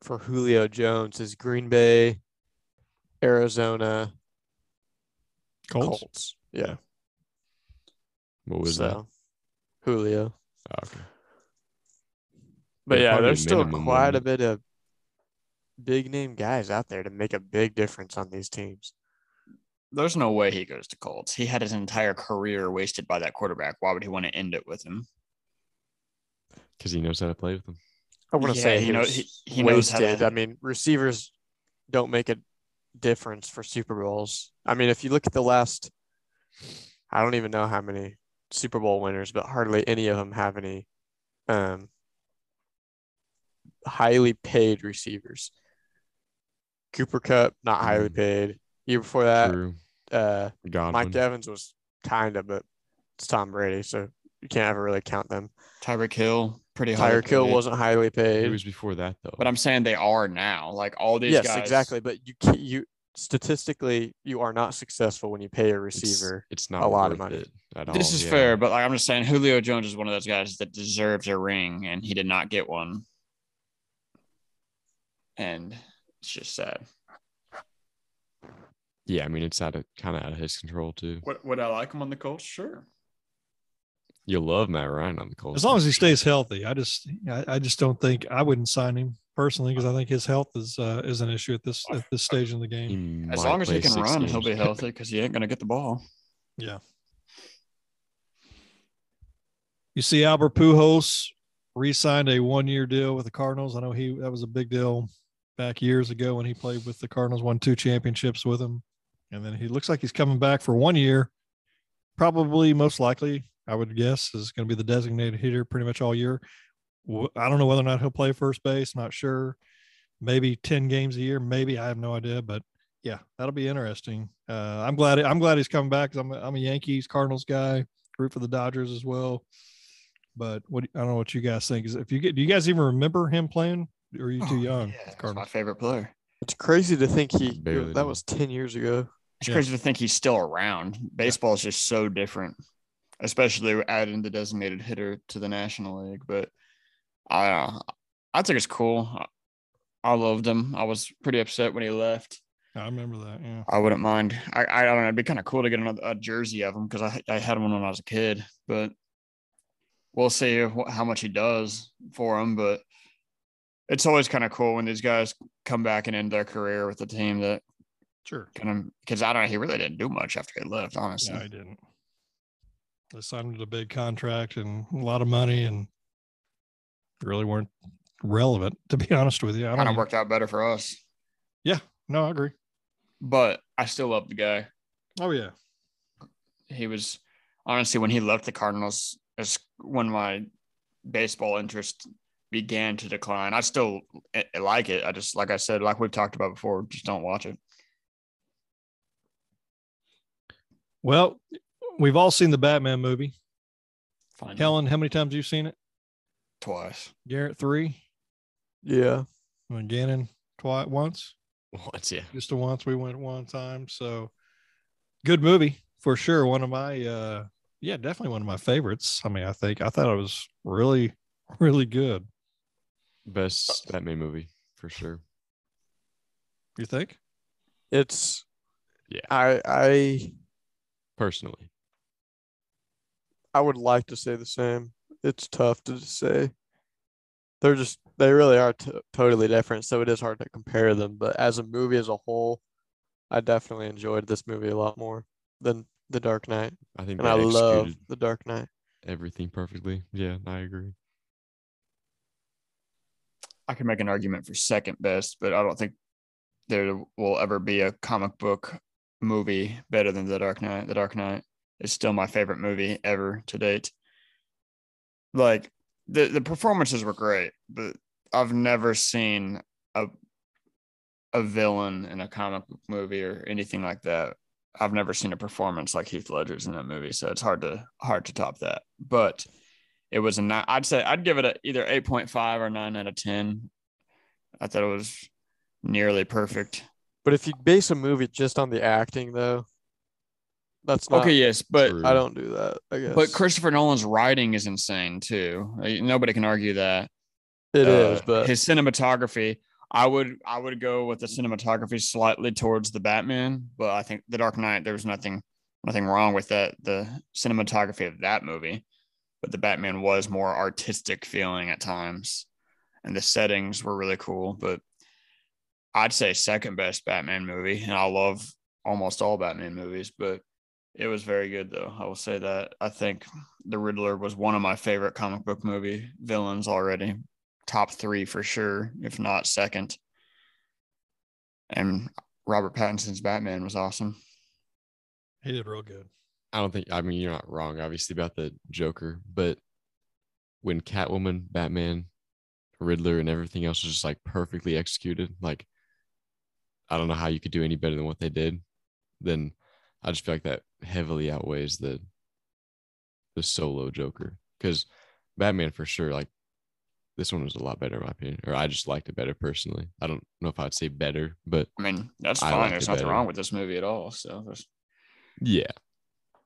for Julio Jones is Green Bay, Arizona
Colts.
Colts. Yeah.
What was that?
Julio.
Oh, okay.
But
Yeah,
yeah, there's still quite
wouldn't
a bit of big name guys out there to make a big difference on these teams.
There's no way he goes to Colts. He had his entire career wasted by that quarterback. Why would he want to end it with him?
Because he knows how to play with them.
I want to
Yeah,
say
he
he,
know-
was
he- he knows how to-
wasted. I mean, receivers don't make a difference for Super Bowls. I mean, if you look at the last, I don't even know how many Super Bowl winners, but hardly any of them have any um, highly paid receivers. Cooper Kupp, not highly
Mm.
paid. Year before that,
True.
Uh,
Godwin.
Mike Evans was kind of, but it's Tom Brady, so you can't ever really count them.
Tyreek Hill, pretty high.
Tyreek Hill wasn't highly paid.
It was before that though.
But I'm saying they are now. Like all these
yes,
guys.
exactly. But you can't, you statistically you are not successful when you pay a receiver.
it's, not
a lot of money.
it at
This
all,
is
yeah.
fair, but like I'm just saying, Julio Jones is one of those guys that deserves a ring, and he did not get one. And it's just sad.
Yeah, I mean it's out of kind of out of his control too.
Would, would I like him on the Colts? Sure.
You love Matt Ryan on the Colts.
As long as he stays healthy, I just I, I just don't think I wouldn't sign him personally because I think his health is uh, is an issue at this at this stage in the game.
He
As long as he can
six
run, he'll be healthy because he ain't gonna get the ball.
Yeah. You see, Albert Pujols re-signed a one-year deal with the Cardinals. I know he that was a big deal back years ago when he played with the Cardinals, won two championships with them, and then he looks like he's coming back for one year. Probably, most likely, I would guess, is going to be the designated hitter pretty much all year. I don't know whether or not he'll play first base. Not sure. Maybe ten games a year. Maybe I have no idea, but yeah, that'll be interesting. Uh, I'm glad I'm glad he's coming back because I'm a, I'm a Yankees Cardinals guy. Root for the Dodgers as well. But what I don't know what you guys think. Is if you get do you guys even remember him playing? Or are you too
Oh,
young?
Yeah, my favorite player.
It's crazy to think he
Barely
that
do.
was ten years ago.
It's
Yeah.
crazy to think he's still around. Baseball is just so different, especially adding the designated hitter to the National League. But I don't. I think it's cool. I- I loved him. I was pretty upset when he left.
I remember that. Yeah.
I wouldn't mind. I, I don't know. It'd be kind of cool to get another a jersey of him because I, I had one when I was a kid, but we'll see how much he does for him. But it's always kind of cool when these guys come back and end their career with a team that
Sure.
kind of because I don't know. He really didn't do much after he left, honestly.
Yeah, I didn't. They signed him to a big contract and a lot of money and really weren't relevant, to be honest with you. I
kind
don't
of worked out better for us,
Yeah. No, I agree.
but I still love the guy.
Oh yeah.
He was honestly when he left the Cardinals is when my baseball interest began to decline. I still eh, like it. I just like I said, like we've talked about before, just don't watch it.
Well, we've all seen the Batman movie.
Fine.
Kellen, how many times have you seen it?
twice.
Garrett three.
Yeah.
And Gannon twice once.
Once, yeah.
Just the once we went one time. So good movie for sure. One of my uh yeah, definitely one of my favorites. I mean, I think I thought it was really, really good.
Best Batman movie for sure.
You think?
It's
Yeah.
I I
Personally,
I would like to say the same. It's tough to say. They're just they really are t- totally different, so it is hard to compare them. But as a movie as a whole, I definitely enjoyed this movie a lot more than The Dark Knight,
I think
and I love The Dark Knight.
everything perfectly. Yeah, I agree.
I can make an argument for second best, but I don't think there will ever be a comic book movie better than The Dark Knight. The Dark Knight is still my favorite movie ever to date. Like the the performances were great, but I've never seen a a villain in a comic book movie or anything like that. I've never seen a performance like Heath Ledger's in that movie, so it's hard to hard to top that. But it was a nine. I'd say I'd give it a, either eight point five or nine out of ten. I thought it was nearly perfect.
But if you base a movie just on the acting, though, that's not.
okay, yes, but
True.
I don't do that. I guess.
but Christopher Nolan's writing is insane too. Uh, Nobody can argue that.
it
Uh,
is, but
his cinematography. I would I would go with the cinematography slightly towards the Batman, but I think The Dark Knight there's nothing nothing wrong with that the cinematography of that movie, but the Batman was more artistic feeling at times, and the settings were really cool. But I'd say second best Batman movie, and I love almost all Batman movies, but it was very good though. I will say that. I think the Riddler was one of my favorite comic book movie villains already. Top three for sure, if not second. And Robert Pattinson's Batman was awesome.
He did real good.
I don't think I mean you're not wrong, obviously, about the Joker, but when Catwoman, Batman, Riddler, and everything else was just like perfectly executed, like I don't know how you could do any better than what they did. Then I just feel like that heavily outweighs the the solo Joker because Batman for sure, like this one was a lot better in my opinion, or I just liked it better personally. I don't know if I'd say better, but
I mean, that's
I
fine. There's nothing
better.
wrong with this movie at all. So there's-
yeah,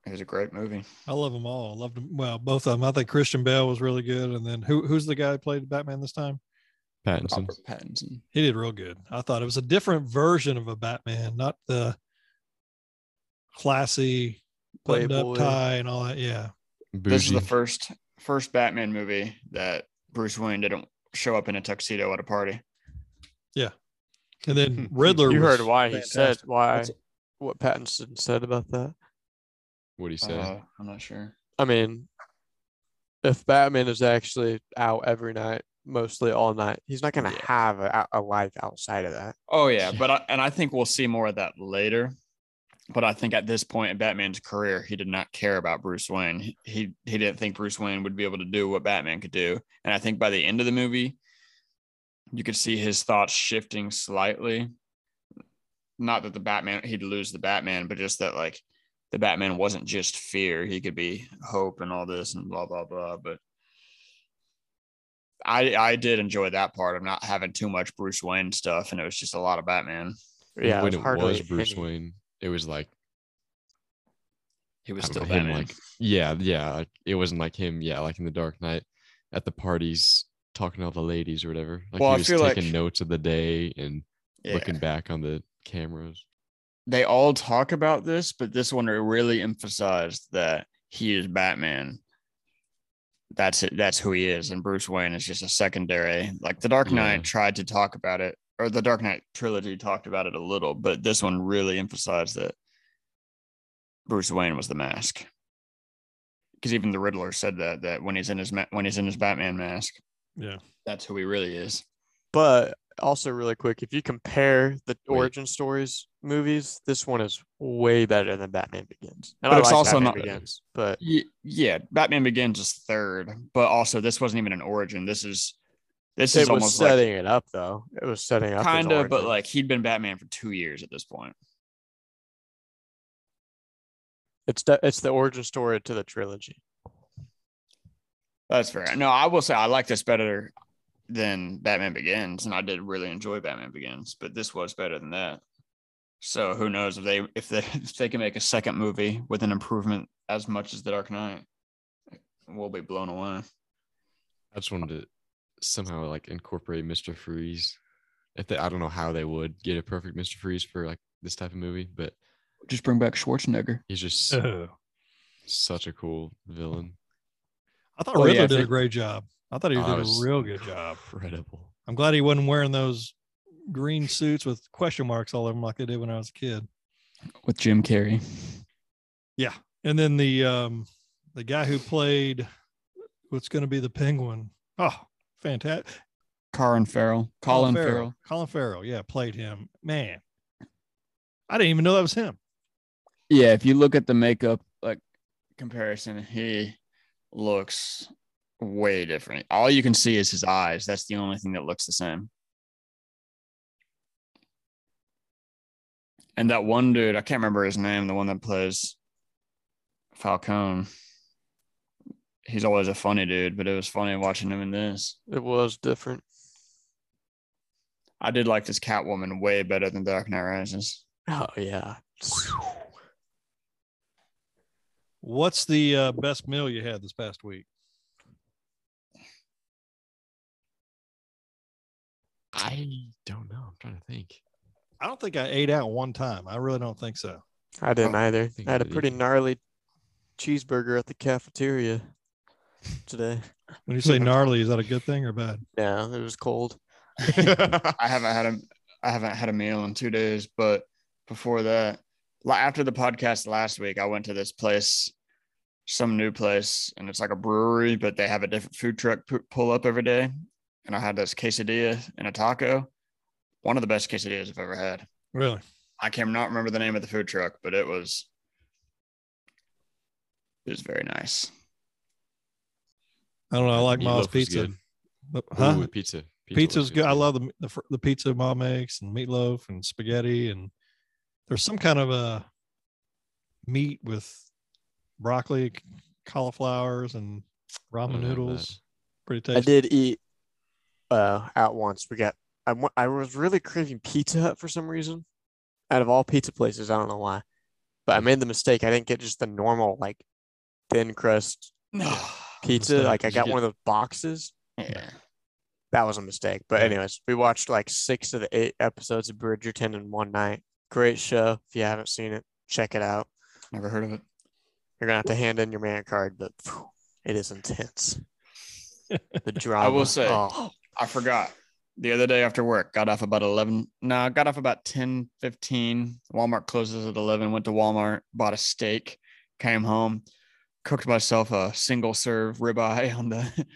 it was a great movie.
I love them all. I loved them. Well, both of them. I think Christian Bale was really good. And then who who's the guy who played Batman this time?
Pattinson.
Robert Pattinson.
He did real good. I thought it was a different version of a Batman, not the classy buttoned up tie and all that. Yeah.
This is the first first Batman movie that Bruce Wayne didn't show up in a tuxedo at a party. Yeah.
And then Riddler.
You
was
heard why he said why what Pattinson said about that.
What do you say?
Uh, I'm not sure.
I mean, if Batman is actually out every night, mostly all night, he's not gonna
Yeah.
have a, a life outside of that.
Oh yeah,
Yeah.
but I, and I think we'll see more of that later. But I think at this point in Batman's career, he did not care about Bruce Wayne. He, he he didn't think Bruce Wayne would be able to do what Batman could do. And I think by the end of the movie, you could see his thoughts shifting slightly. Not that the Batman he'd lose the Batman, but just that like the Batman wasn't just fear; he could be hope and all this and blah blah blah. But I I did enjoy that part of not having too much Bruce Wayne stuff, and it was just a lot of Batman.
Yeah,
when
it
it
was hardly
was Bruce
any-
Wayne, it was like
He was still
know, him, like yeah, yeah. Like, it wasn't like him, yeah, like in the Dark Knight at the parties talking to all the ladies or whatever. Like
Well, I
he was
feel like-
taking notes of the day and
Yeah.
looking back on the cameras.
They all talk about this, but this one really emphasized that he is Batman. That's it. That's who he is, and Bruce Wayne is just a secondary. Like the Dark Knight
Yeah.
tried to talk about it, or the Dark Knight trilogy talked about it a little, but this one really emphasized that Bruce Wayne was the mask. Because even the Riddler said that that when he's in his ma- when he's in his Batman mask,
Yeah.
that's who he really is.
But also, really quick, if you compare the
Wait.
origin stories movies, this one is way better than Batman Begins. And
But
I
it's
like
also
Batman
not-
Begins, but
Yeah, Batman Begins is third, but also this wasn't even an origin. This is this
it
is almost like
setting it up though. It was setting up
kind of, but like he'd been Batman for two years at this point.
it's the, it's the origin story to the trilogy.
That's fair. No, I will say I like this better than Batman Begins, and I did really enjoy Batman Begins, but this was better than that. So who knows if they if they if they can make a second movie with an improvement as much as The Dark Knight, we'll be blown away.
I just wanted to somehow like incorporate Mr. Freeze. If they, I don't know how they would get a perfect Mr. Freeze for like this type of movie, but
Just bring back Schwarzenegger.
he's just
I
such a cool villain.
I thought
Oh, yeah,
Riddler
I
did a great job. I thought he
Oh,
did
that
a real good job.
Incredible.
I'm glad he wasn't wearing those green suits with question marks all over them like they did when I was a kid.
with Jim Carrey.
Yeah. And then the um the guy who played what's going to be the penguin. Oh, fantastic.
Colin Farrell. Colin Farrell.
Colin Farrell, yeah, played him. Man. I didn't even know that was him.
Yeah, if you look at the makeup like comparison, he looks way different. All you can see is his eyes. That's the only thing that looks the same. And that one dude, I can't remember his name, the one that plays Falcone. He's always a funny dude, but it was funny watching him in this.
It was different.
I did like this Catwoman way better than Dark Knight Rises.
Oh yeah.
What's the uh, best meal you had this past week?
I don't know. I'm trying to think.
I don't think I ate out one time. I really don't think so.
I didn't
Oh,
either.
think
I had
I
a
did
pretty
either.
gnarly cheeseburger at the cafeteria today.
When you say gnarly, is that a good thing or bad?
Yeah, it was cold.
I haven't had a I haven't had a meal in two days, but before that, after the podcast last week, I went to this place, some new place, and it's like a brewery, but they have a different food truck pull up every day. And I had this quesadilla and a taco, one of the best quesadillas I've ever had.
Really?
I cannot remember the name of the food truck, but it was it was very nice.
I don't know. I like
Meatloaf
Ma's pizza.
good.
But-
Ooh,
Huh?
pizza. Pizza
Pizza's
was
good. I love the, the the pizza mom makes and meatloaf and spaghetti and there's some kind of a meat with broccoli, cauliflowers, and ramen
I bet.
noodles. Pretty tasty.
I did eat uh out once. We got I I was really craving Pizza Hut for some reason. Out of all pizza places, I don't know why. But I made the mistake. I didn't get just the normal like thin crust
No.
pizza. Like I got one of those boxes.
Yeah.
That was a mistake. But anyways, we watched like six of the eight episodes of Bridgerton in one night. Great show. If you haven't seen it, check it out.
Never heard of it.
You're gonna have to hand in your man card, but phew, it is intense. The drama.
I will say-
oh,
I forgot. The other day after work, got off about 11. No, I got off about 10, 15. Walmart closes at 11. Went to Walmart, bought a steak, came home, cooked myself a single serve ribeye on the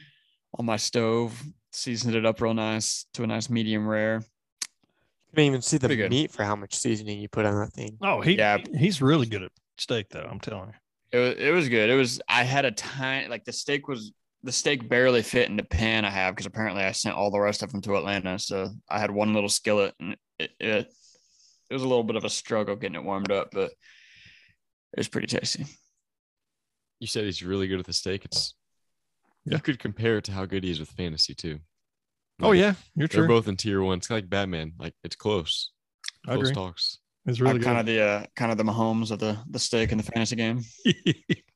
on my stove, seasoned it up real nice to a nice medium rare.
you can even see the
Pretty good.
meat for how much seasoning you put on that thing.
Oh, he
Yeah.
he's really good at steak though. I'm telling you.
It was, it was good. It was I had a tiny like the steak was the steak barely fit in the pan I have because apparently I sent all the rest of them to Atlanta. So I had one little skillet and it, it it was a little bit of a struggle getting it warmed up, but it was pretty tasty.
You said he's really good at the steak. It's
Yeah.
you could compare it to how good he is with fantasy too.
Oh yeah, you're true.
they're both in tier one. It's like Batman. Like it's close.
I agree.
talks.
It's really
kind of the uh, kind of the Mahomes of the the steak in the fantasy game.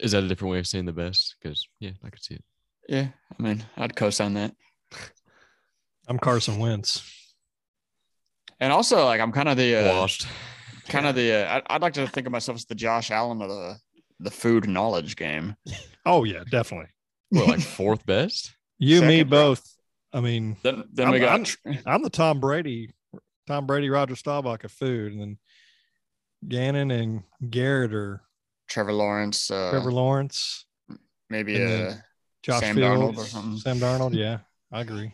Is that a different way of saying the best? Because yeah, I could see it.
Yeah, I mean I'd co-sign that.
I'm Carson Wentz.
And also like I'm kind of the uh,
Washed.
kind of the uh, I, I'd like to think of myself as the Josh Allen of the the food knowledge game.
Oh yeah, definitely.
Well, like fourth best.
You and me
Second,
both. I mean,
Then then we
I'm-
got
I'm the Tom Brady, Tom Brady, Roger Staubach of food, and then Gannon and Garrett are
Trevor Lawrence, uh,
Trevor Lawrence,
maybe
and
uh,
Josh
Sam
Fields,
Darnold or something.
Sam Darnold. Yeah, I agree.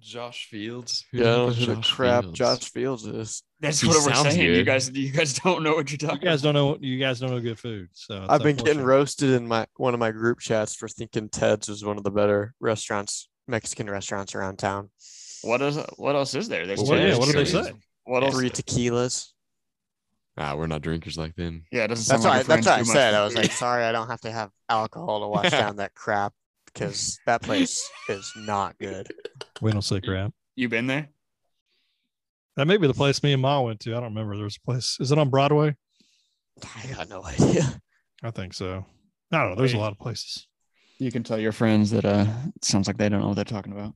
Josh Fields. Who
Yeah, I
the
don't know
heck is
who the
Josh
crap
Fields?
Josh Fields is.
That's
He
what we're
sounds
saying. You guys, you guys don't know what you're talking.
You
talking.
guys don't know. You guys don't know good food. So
I've been getting roasted in my one of my group chats for thinking Ted's was one of the better restaurants, Mexican restaurants around town.
What is? What else is there? There's
Well, what- yeah, what did they say?
What else?
Three tequilas.
Ah, we're not drinkers like them.
Yeah, it doesn't sound
That's why.
like your
That's what I
friends do much
said. I was like, sorry, I don't have to have alcohol to wash down that crap because that place is not good.
We don't say crap.
you been there?
That may be the place me and Ma went to. I don't remember. There's a place. Is it on Broadway?
I got no idea.
I think so. I don't know. There's a lot of places.
You can tell your friends that uh, it sounds like they don't know what they're talking about.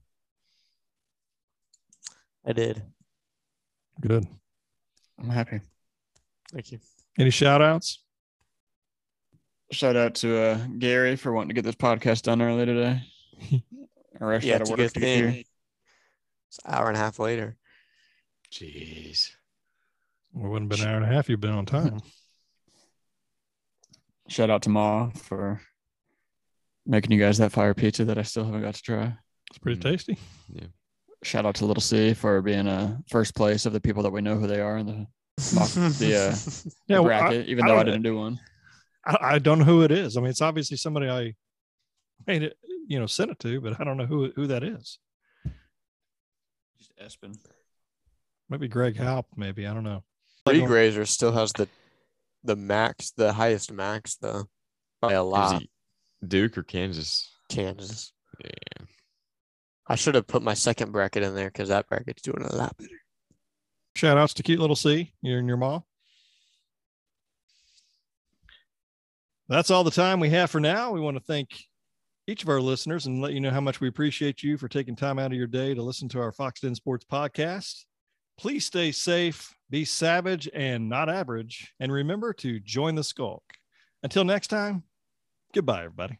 I did.
Good.
I'm happy.
Thank you.
Any shout outs?
Shout out to uh, Gary for wanting to get this podcast done early today. Or I
Yeah,
shout
it's a
out
good
to get here.
thing. It's an hour and a half later.
Jeez.
Well, it wouldn't have been an hour and a half. You've been on time.
Shout out to Ma for making you guys that fire pizza that I still haven't got to try.
It's pretty
Mm.
tasty.
Shout out to Little C for being uh, first place of the people that we know who they are in the, mock- the, uh, the
Yeah, well, I-
bracket, even though I
don't-
didn't do one.
I, I don't know who it is. I mean, it's obviously somebody I made it, you know, sent it to, but I don't know who who that is.
Just Espen.
Maybe Greg Halp. Maybe I don't know.
Free Grazer still has the the max, the highest max though, by a lot.
Duke or Kansas?
Kansas.
Yeah.
I should have put my second bracket in there because that bracket's doing a lot better.
Shout outs to cute little C. You and your mom. That's all the time we have for now. We want to thank each of our listeners and let you know how much we appreciate you for taking time out of your day to listen to our Foxx Den Sports podcast. Please stay safe, be savage and not average, and remember to join the skulk. Until next time, goodbye, everybody.